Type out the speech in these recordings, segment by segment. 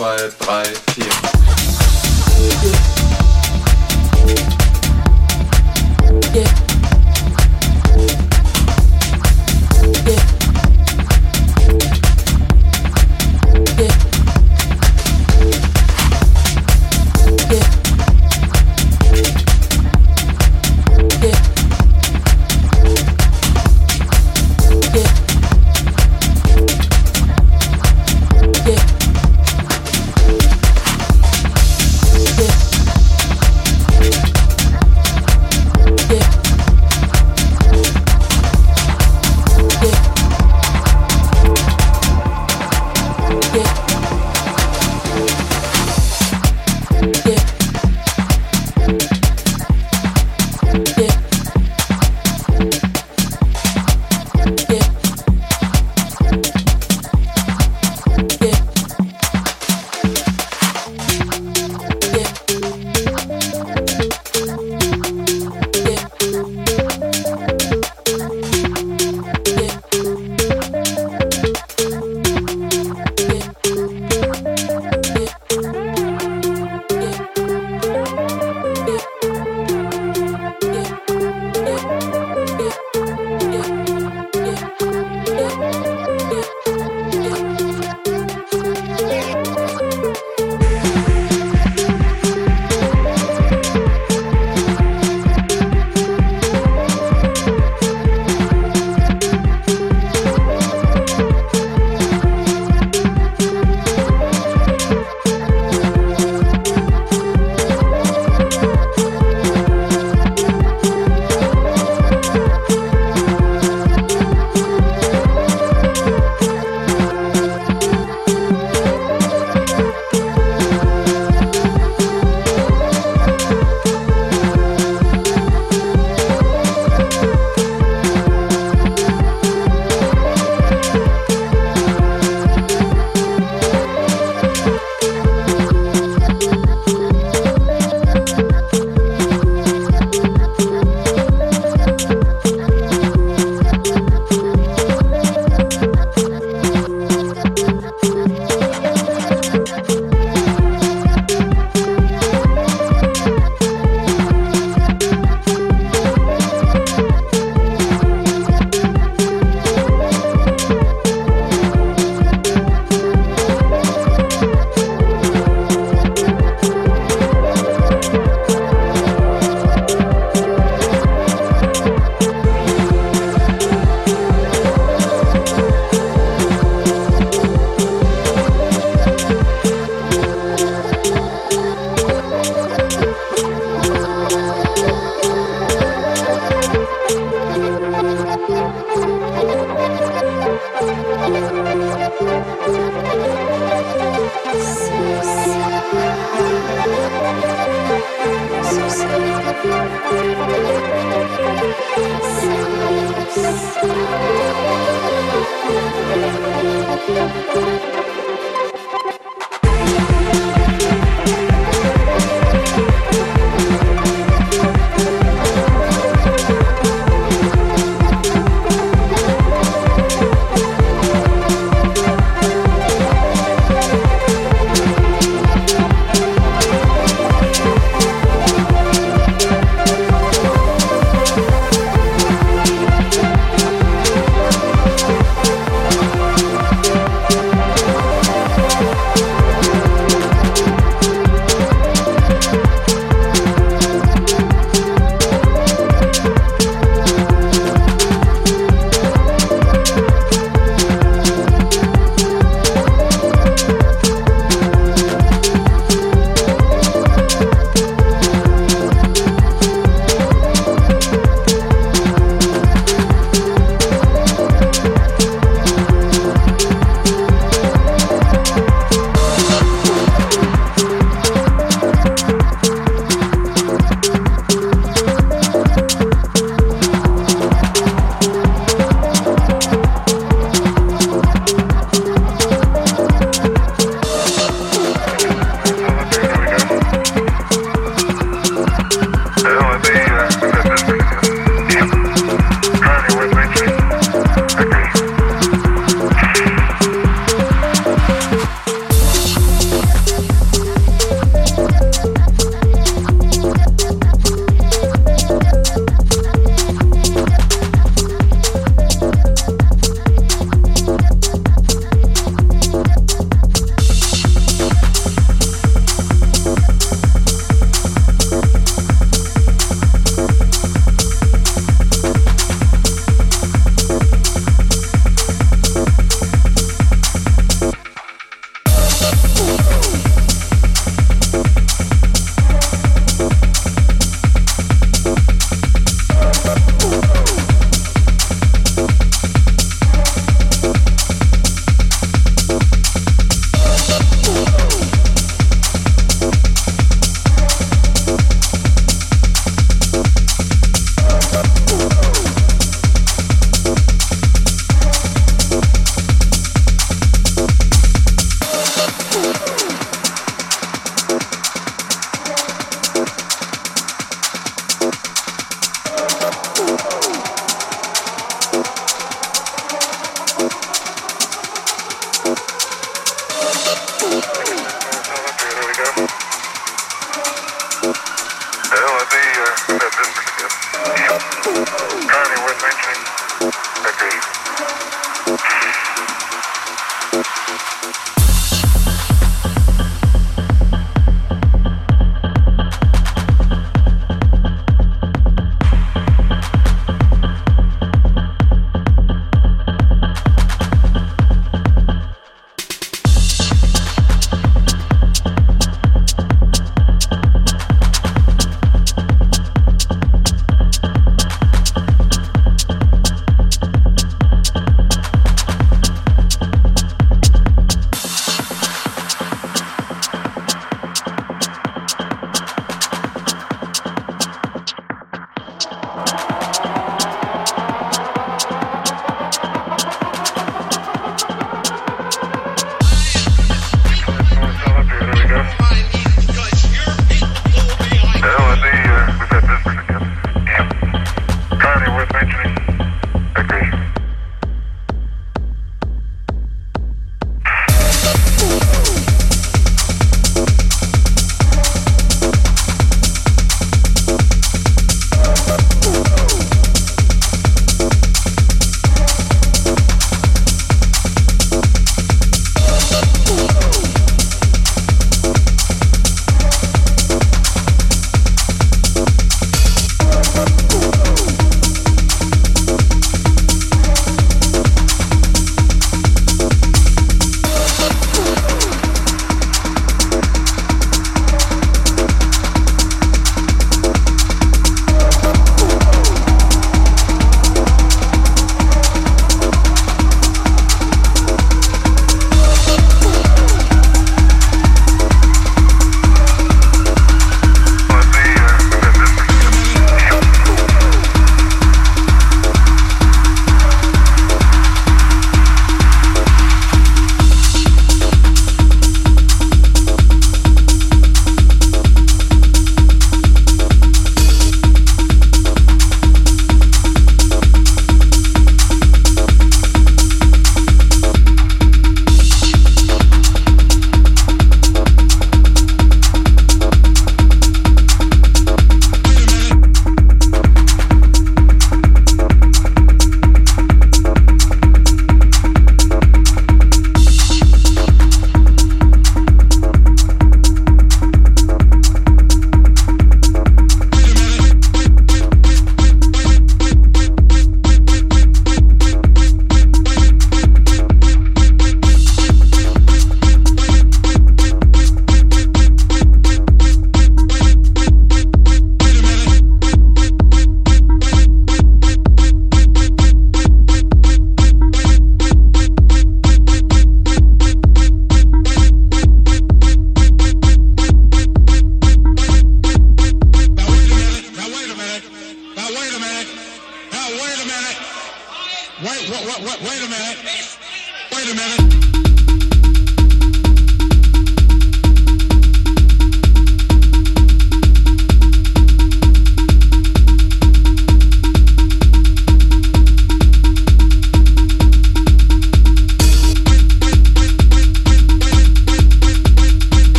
zwei, drei, vier.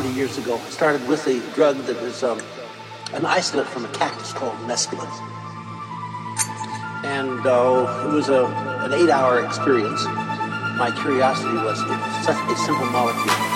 40 years ago. Started with a drug that was um, an isolate from a cactus called mescaline. And uh, it was a, an eight hour experience. My curiosity was it's such a simple molecule.